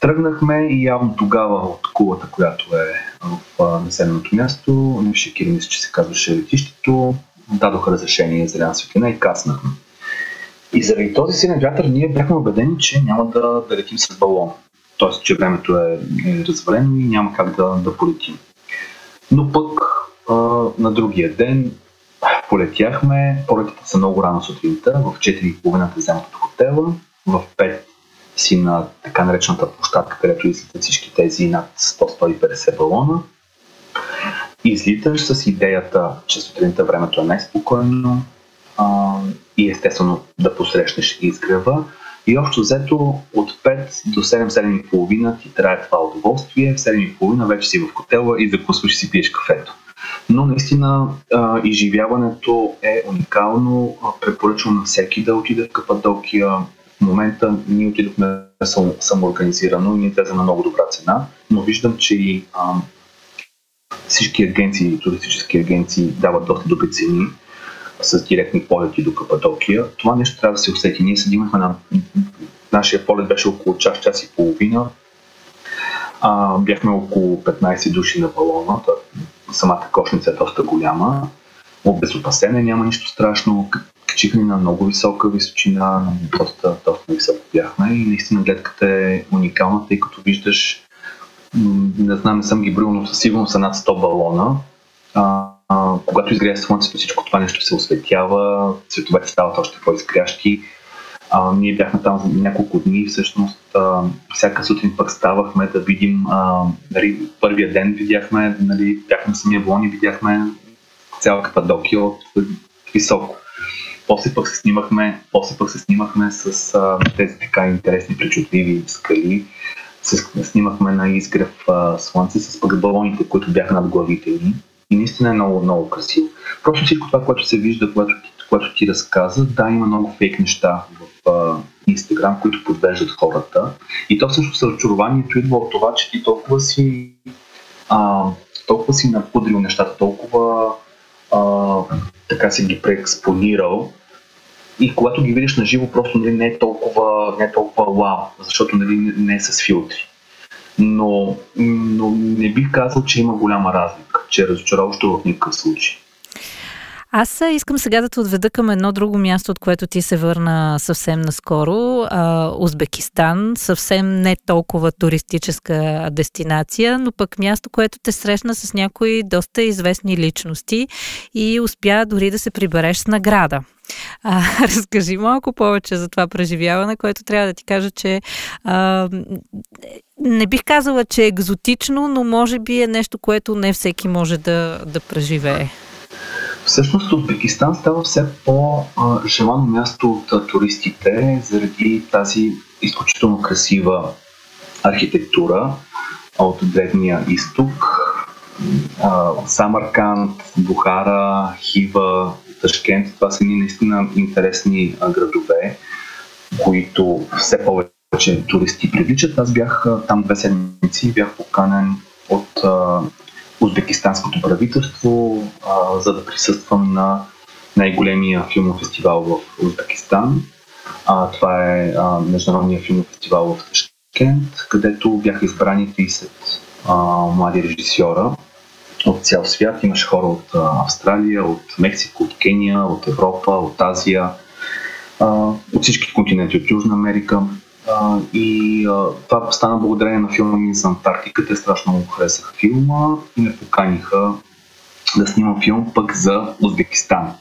Тръгнахме и явно тогава от кулата, която е в населеното място, не Кири, мисля, че се казваше летището, дадоха разрешение за зелена светлина и каснахме. И заради този силен вятър ние бяхме убедени, че няма да, да летим с балон т.е. че времето е, е развалено и няма как да, да полетим. Но пък а, на другия ден полетяхме, полетите са много рано сутринта, в 4.30 вземат от хотела, в 5 си на така наречената площадка, където излитат всички тези над 100-150 балона. Излиташ с идеята, че сутринта времето е най-спокойно а, и естествено да посрещнеш изгрева. И общо взето от 5 до 7-7.30 ти трае това удоволствие, в 7.30 вече си в котела и закусваш и си пиеш кафето. Но наистина а, изживяването е уникално. Препоръчвам на всеки да отиде в Кападокия. В момента ние отидохме сам, самоорганизирано и ние влезе на много добра цена, но виждам, че и а, всички агенции, туристически агенции дават доста добри цени с директни полети до Кападокия. Това нещо трябва да се усети. Ние седимахме на... Нашия полет беше около час, час и половина. А, бяхме около 15 души на балона. Самата кошница е доста голяма. Обезопасена, няма нищо страшно. Качихме на много висока височина, доста, доста високо бяхме и наистина гледката е уникална, тъй като виждаш, не знам, не съм ги броил, но със сигурност са над 100 балона. А, когато изгрее слънцето, всичко това нещо се осветява, цветовете стават още по-изгрящи. А, ние бяхме там за няколко дни, всъщност а, всяка сутрин пък ставахме да видим, а, нали, първия ден видяхме, нали, бяхме самия Блон и видяхме цяла Кападокия от високо. После пък се снимахме, после пък се снимахме с а, тези така интересни, причудливи скали. Се снимахме на изгрев а, слънце с пък балоните, които бяха над главите ни. Наистина е много, много красиво. Просто всичко това, което се вижда, което ти, което ти разказа, да, има много фейк неща в Инстаграм, които подвеждат хората. И то всъщност разочарованието идва от това, че ти толкова си, а, толкова си напудрил нещата, толкова а, така си ги преекспонирал, и когато ги видиш на живо, просто нали, не, е толкова, не е толкова вау, защото нали, не е с филтри но, но не бих казал, че има голяма разлика, че е разочароващо в никакъв случай. Аз искам сега да те отведа към едно друго място, от което ти се върна съвсем наскоро. А, Узбекистан, съвсем не толкова туристическа дестинация, но пък място, което те срещна с някои доста известни личности и успя дори да се прибереш с награда. А, разкажи малко повече за това преживяване, което трябва да ти кажа, че а, не бих казала, че е екзотично, но може би е нещо, което не всеки може да, да преживее. Всъщност Узбекистан става все по-желано място от туристите заради тази изключително красива архитектура от древния изток. Самарканд, Бухара, Хива, Ташкент. Това са ни наистина интересни градове, които все повече туристи привличат. Аз бях там две седмици бях поканен от узбекистанското правителство, за да присъствам на най-големия филмов фестивал в Узбекистан. А, това е а, Международния филмов фестивал в Ташкент, където бяха избрани 30 а, млади режисьора от цял свят. Имаше хора от Австралия, от Мексико, от Кения, от Европа, от Азия, от всички континенти, от Южна Америка. И това стана благодарение на филма ми за Антарктика. Те страшно много харесаха филма и ме поканиха да снимам филм пък за Узбекистан.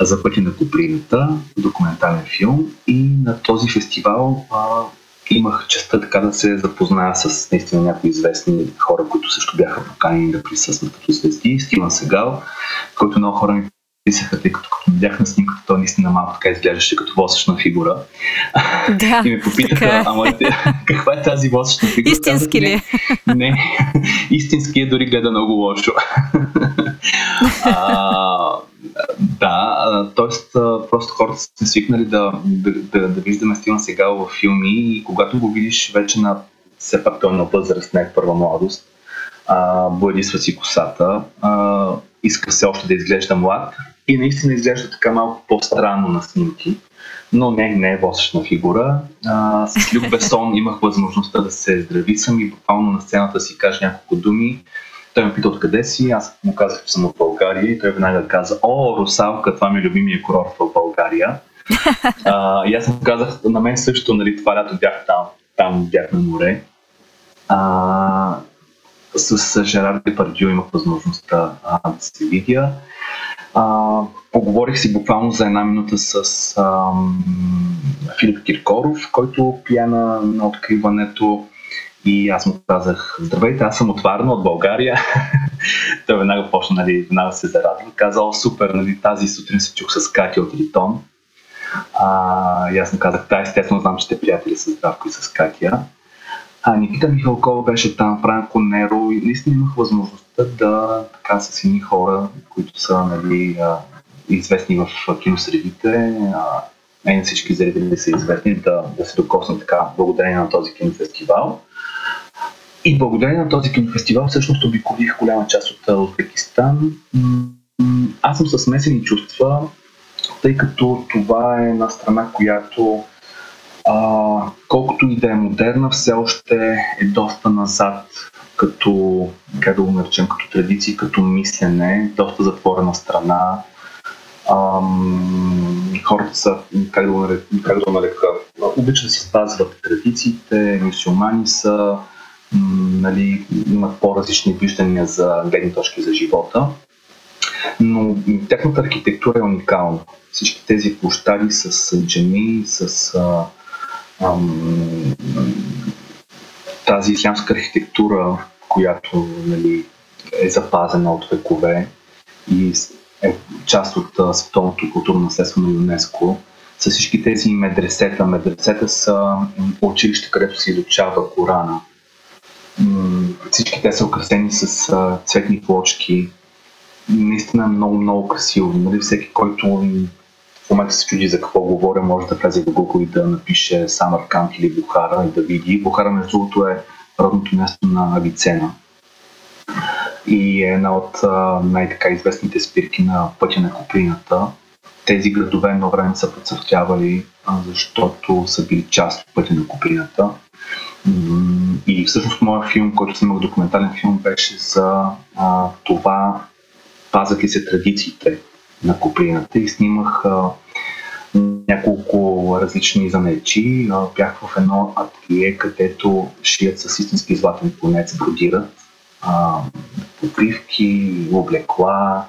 За пъти на Куприната, документален филм. И на този фестивал имах честа така да се запозная с наистина някои известни хора, които също бяха поканени да присъстват като звезди. Стивън Сегал, който много хора ми писаха, тъй като като видях на снимката, той наистина малко така изглеждаше като восъчна фигура. Да, и ме попитаха, така. Е. ама каква е тази восъчна фигура? Истински ли? Не, не, истински е дори гледа много лошо. а, да, т.е. просто хората са свикнали да, да, да, да виждаме Стивен сега във филми и когато го видиш вече на все пак той на възраст, не първа младост, а, бладисва си косата, а, иска се още да изглежда млад и наистина изглежда така малко по-странно на снимки, но не, не е восъчна фигура. А, с Люк Бесон имах възможността да се здрависам и буквално на сцената си кажа няколко думи. Той ме пита откъде си, аз му казах, че съм от България и той веднага каза, о, Русалка, това ми е любимия курорт в България. а, и аз му казах, на мен също, нали, това лято бях там, там бях на море. А, с, с Жерар Депардио имах възможността а, да се видя. А, поговорих си буквално за една минута с ам, Филип Киркоров, който пия на, откриването и аз му казах, здравейте, аз съм от Варна, от България. Той веднага почна, нали, веднага се зарадва. Казал, супер, нали, тази сутрин се чух с Катя от Ритон. А, и аз му казах, да, естествено знам, че сте приятели с Здравко и с Катя. А, Никита Михалкова беше там, Франко Неро и наистина имах възможността да така с едни хора, които са нали, известни в киносредите, не всички зрители са известни да, да се докоснат така благодарение на този кинофестивал. И благодарение на този кинофестивал всъщност обиколих голяма част от Узбекистан. Аз съм със смесени чувства, тъй като това е една страна, която а, колкото и да е модерна, все още е доста назад като, как да го наречем, като традиции, като мислене, доста затворена страна. Ам, хората са, как да го нарека, как да го нарека обичат да си спазват традициите, мусулмани са, нали, имат по-различни виждания за гледни точки за живота. Но тяхната архитектура е уникална. Всички тези площади с джеми, с а, ам, тази ислямска архитектура, която нали, е запазена от векове и е част от световното културно наследство на ЮНЕСКО, с всички тези медресета. Медресета са училище, където се изучава Корана. Всички те са украсени с цветни плочки. Наистина много, много красиво. Нали, всеки, който в момента се чуди за какво говоря, може да влезе в Google и да напише Самарканд или Бухара и да види. Бухара, между другото, е родното място на Авицена и е една от най-така известните спирки на пътя на Куприната. Тези градове едно време са процъфтявали, защото са били част от пътя на Куприната. И всъщност моят филм, който снимах документален филм, беше за а, това пазят ли се традициите на Куприната и снимах а, няколко различни занечи. Бях в едно ателие, където шият с истински златен конец, бродират а, покривки, облекла.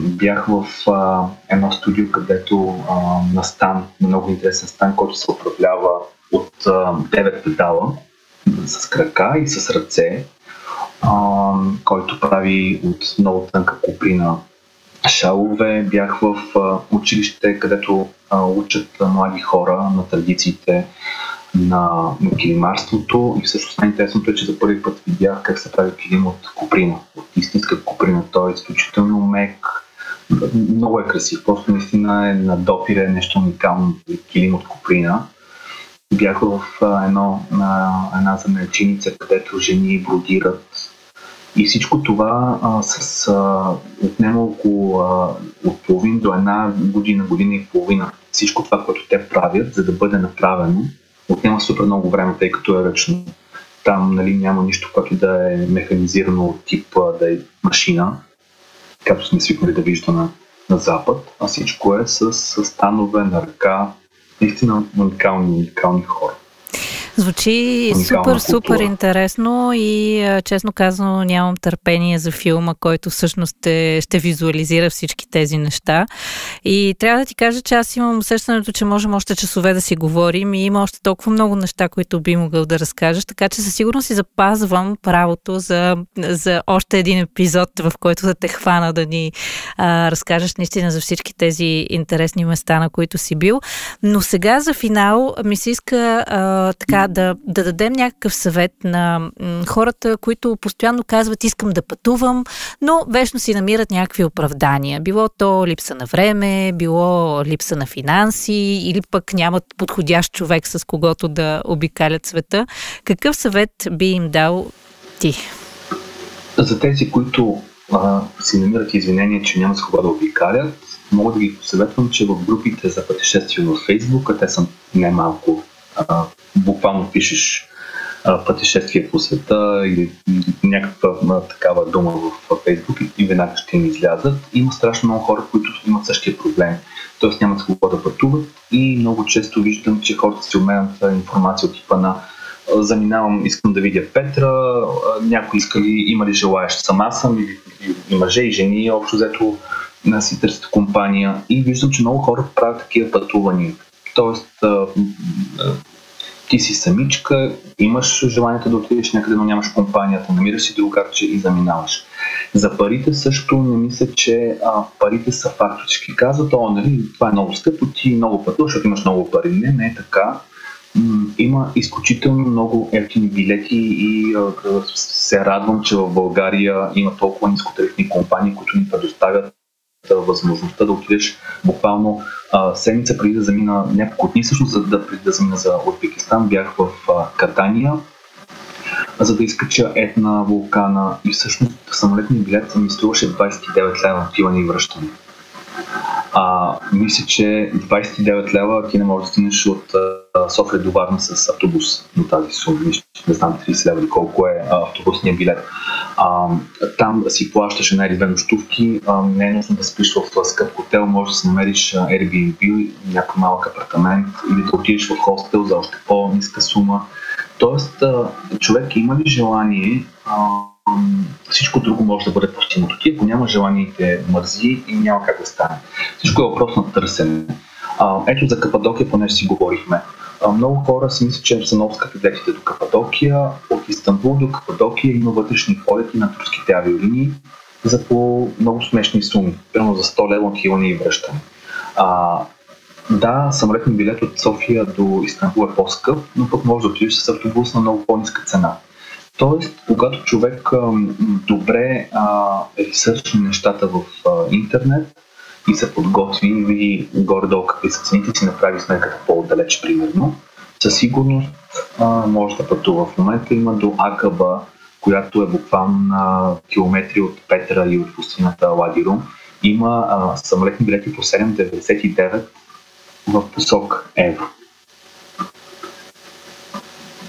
Бях в а, едно студио, където а, на стан, много интересен стан, който се управлява от а, 9 педала с крака и с ръце, а, който прави от много тънка куприна шалове. Бях в училище, където учат млади хора на традициите на, килимарството и всъщност най-интересното е, че за първи път видях как се прави килим от куприна, от истинска куприна. Той е изключително мек, много е красив, просто наистина е на допира нещо уникално килим от куприна. Бях в едно, на една замерчиница, където жени бродират и всичко това а, с, а, отнема около а, от половин до една година, година и половина. Всичко това, което те правят, за да бъде направено, отнема супер много време, тъй като е ръчно. Там нали, няма нищо, което да е механизирано от тип да е машина, както сме свикнали да виждаме на, на Запад, а всичко е с, с станове на ръка, наистина уникални, уникални хора. Звучи супер, супер интересно и честно казано нямам търпение за филма, който всъщност ще, ще визуализира всички тези неща. И трябва да ти кажа, че аз имам усещането, че можем още часове да си говорим и има още толкова много неща, които би могъл да разкажеш, така че със сигурност си запазвам правото за, за още един епизод, в който да те хвана да ни а, разкажеш наистина за всички тези интересни места, на които си бил. Но сега за финал ми се иска а, така да, да дадем някакъв съвет на хората, които постоянно казват искам да пътувам, но вечно си намират някакви оправдания. Било то липса на време, било липса на финанси или пък нямат подходящ човек с когото да обикалят света. Какъв съвет би им дал ти? За тези, които а, си намират извинения, че няма с кого да обикалят, мога да ги посъветвам, че в групите за пътешествия в Фейсбук, те са немалко буквално пишеш а, пътешествие по света или, някаква такава дума в Фейсбук и, веднага ще им излязат. Има страшно много хора, които имат същия проблем, т.е. нямат с кого да пътуват и много често виждам, че хората си обменят информация от типа на заминавам, искам да видя Петра, някой иска ли, има ли желаещ сама съм, и, и, мъже, и жени, общо взето да си търсят компания и виждам, че много хора правят такива пътувания. Тоест, ти си самичка, имаш желанието да отидеш някъде, но нямаш компанията, намираш си другарче и заминаваш. За парите също не мисля, че а, парите са факт. Всички казват, о, нали, това е много скъпо, ти много пътуваш, защото имаш много пари. Не, не е така. Има изключително много ефтини билети и а, се радвам, че в България има толкова нискотарифни компании, които ни предоставят възможността да отидеш буквално а, седмица преди да замина, няколко дни. Всъщност, за да, преди да замина за Узбекистан, бях в а, Катания, за да изкача една вулкана. И всъщност самолетният билет ми струваше 29 лева. Отиване и връщане. А, мисля, че 29 лева ти не можеш да стигнеш от а, София до Варна с автобус до тази сума. Не знам 30 лева или колко е автобусния билет. А, там си плащаш една или две нощувки, а, не е нужно да спиш в скъп хотел, може да си намериш Airbnb, някой малък апартамент или да отидеш в хостел за още по-ниска сума. Тоест, човек има ли желание всичко друго може да бъде постигнато. Ти ако няма желание те мързи и няма как да стане. Всичко е въпрос на търсене. Ето за Кападокия, понеже си говорихме. А, много хора си мислят, че скъпи билетите до Кападокия. От Истанбул до Кападокия има вътрешни полети на турските авиолинии за по много смешни суми. Примерно за 100 лева отиване и връщане. А, да, самолетен билет от София до Истанбул е по-скъп, но пък може да отидеш с автобус на много по-ниска цена. Тоест, когато човек а, добре ресърчне нещата в а, интернет и се подготви и види горе-долу какви са цените, си направи сметката по-отдалеч, примерно, със сигурност а, може да пътува. В момента има до Акаба, която е буквално на километри от Петра и от пустината Ладиро. Има а, самолетни билети по 7,99 в посок евро.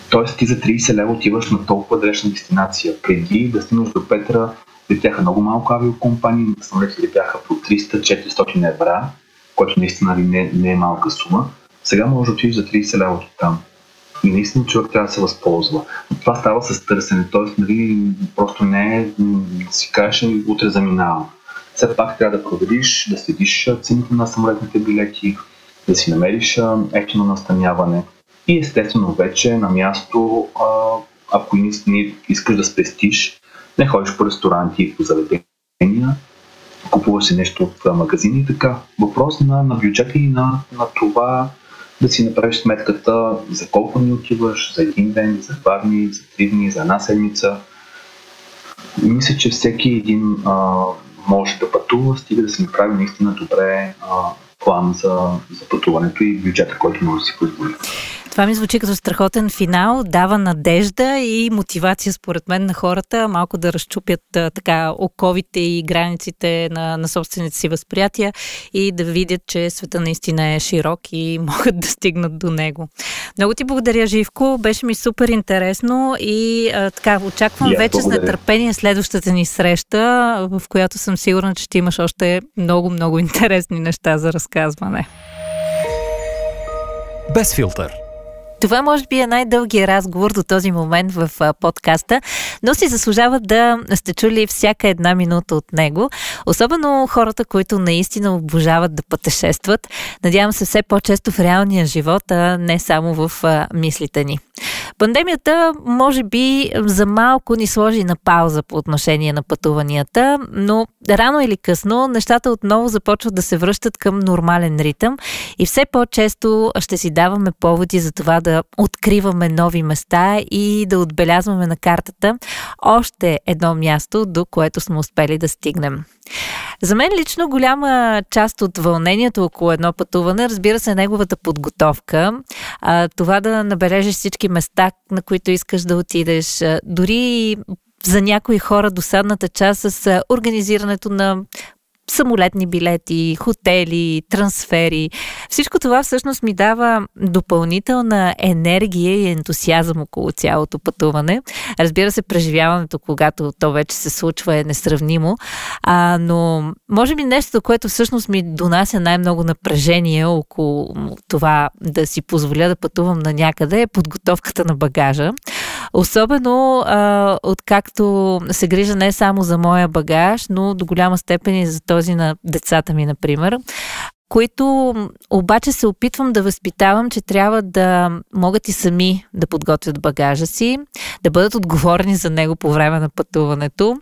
Тоест ти за 30 лева отиваш на толкова далечна дестинация. Преди да стигнеш до Петра, летяха много малко авиокомпании, самолети летяха по 300-400 евра, което наистина нали, не, не е малка сума. Сега може да отидеш за 30 лева там. И наистина човек трябва да се възползва. Но това става с търсене, т.е. Нали, просто не е си кажеш утре заминавам. Все пак трябва да провериш, да следиш цените на самолетните билети, да си намериш ефтино настаняване и естествено вече на място, ако искаш да спестиш, не ходиш по ресторанти по заведения, купуваш си нещо от магазини и така. Въпрос на, на бюджета и на, на това да си направиш сметката за колко ни отиваш, за един ден, за два дни, за три дни, за една седмица. Мисля, че всеки един а, може да пътува, стига да си направи наистина добре а, план за, за пътуването и бюджета, който може да си позволи. Това ми звучи като страхотен финал, дава надежда и мотивация според мен на хората малко да разчупят а, така оковите и границите на, на собствените си възприятия и да видят, че света наистина е широк и могат да стигнат до него. Много ти благодаря, Живко. Беше ми супер интересно и а, така очаквам yeah, вече благодаря. с нетърпение следващата ни среща, в която съм сигурна, че ще имаш още много, много интересни неща за разказване. Без филтър. Това може би е най-дългия разговор до този момент в подкаста, но си заслужава да сте чули всяка една минута от него. Особено хората, които наистина обожават да пътешестват. Надявам се все по-често в реалния живот, а не само в мислите ни. Пандемията може би за малко ни сложи на пауза по отношение на пътуванията, но рано или късно нещата отново започват да се връщат към нормален ритъм и все по-често ще си даваме поводи за това да откриваме нови места и да отбелязваме на картата още едно място, до което сме успели да стигнем. За мен лично голяма част от вълнението около едно пътуване, разбира се, неговата подготовка, а, това да набележиш всички места, на които искаш да отидеш, дори за някои хора досадната част с организирането на самолетни билети, хотели, трансфери. Всичко това всъщност ми дава допълнителна енергия и ентусиазъм около цялото пътуване. Разбира се, преживяването, когато то вече се случва, е несравнимо, а, но може би нещо, което всъщност ми донася най-много напрежение около това да си позволя да пътувам на някъде е подготовката на багажа. Особено а, откакто се грижа не само за моя багаж, но до голяма степен и за този на децата ми, например които обаче се опитвам да възпитавам, че трябва да могат и сами да подготвят багажа си, да бъдат отговорни за него по време на пътуването.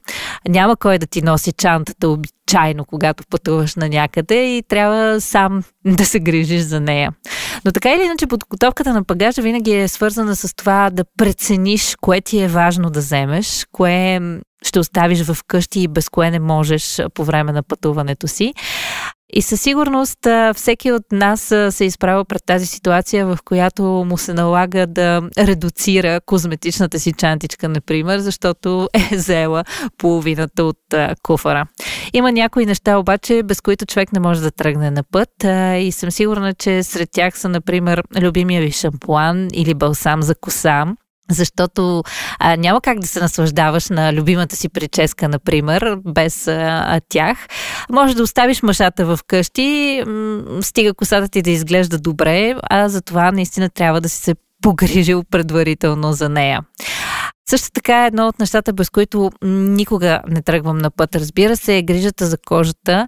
Няма кой да ти носи чантата обичайно, когато пътуваш на някъде и трябва сам да се грижиш за нея. Но така или иначе, подготовката на багажа винаги е свързана с това да прецениш кое ти е важно да вземеш, кое ще оставиш в къщи и без кое не можеш по време на пътуването си. И със сигурност всеки от нас се изправя пред тази ситуация, в която му се налага да редуцира козметичната си чантичка, например, защото е взела половината от куфара. Има някои неща обаче, без които човек не може да тръгне на път и съм сигурна, че сред тях са, например, любимия ви шампуан или балсам за коса, защото а, няма как да се наслаждаваш на любимата си прическа, например, без а, тях. Може да оставиш мъжата в къщи, м- стига косата ти да изглежда добре, а за това наистина трябва да си се погрижил предварително за нея. Също така едно от нещата, без които никога не тръгвам на път, разбира се, е грижата за кожата.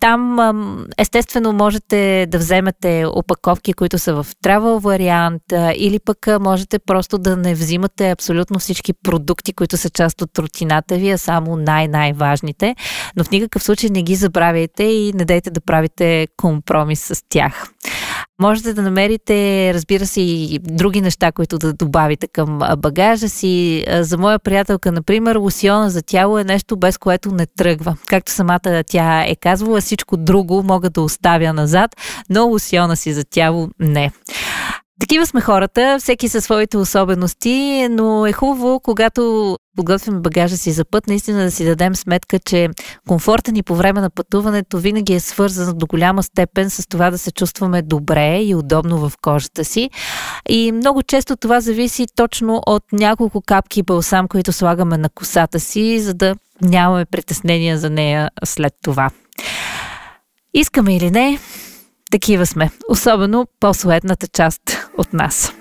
Там, естествено, можете да вземете опаковки, които са в travel вариант, или пък можете просто да не взимате абсолютно всички продукти, които са част от рутината ви, а само най-най-важните. Но в никакъв случай не ги забравяйте и не дайте да правите компромис с тях. Можете да намерите, разбира се, и други неща, които да добавите към багажа си. За моя приятелка, например, лосиона за тяло е нещо, без което не тръгва. Както самата тя е казвала, всичко друго мога да оставя назад, но лосиона си за тяло не. Такива сме хората, всеки със своите особености, но е хубаво, когато подготвяме багажа си за път, наистина да си дадем сметка, че комфорта ни по време на пътуването винаги е свързан до голяма степен с това да се чувстваме добре и удобно в кожата си. И много често това зависи точно от няколко капки балсам, които слагаме на косата си, за да нямаме притеснения за нея след това. Искаме или не, такива сме, особено по-суетната част от нас.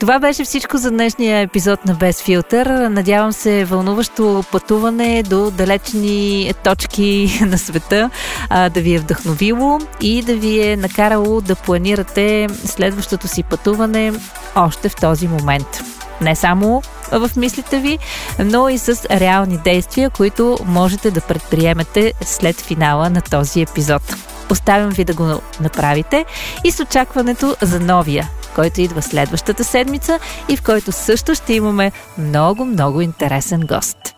Това беше всичко за днешния епизод на Без филтър. Надявам се вълнуващо пътуване до далечни точки на света да ви е вдъхновило и да ви е накарало да планирате следващото си пътуване още в този момент. Не само в мислите ви, но и с реални действия, които можете да предприемете след финала на този епизод. Оставям ви да го направите и с очакването за новия, който идва следващата седмица и в който също ще имаме много, много интересен гост.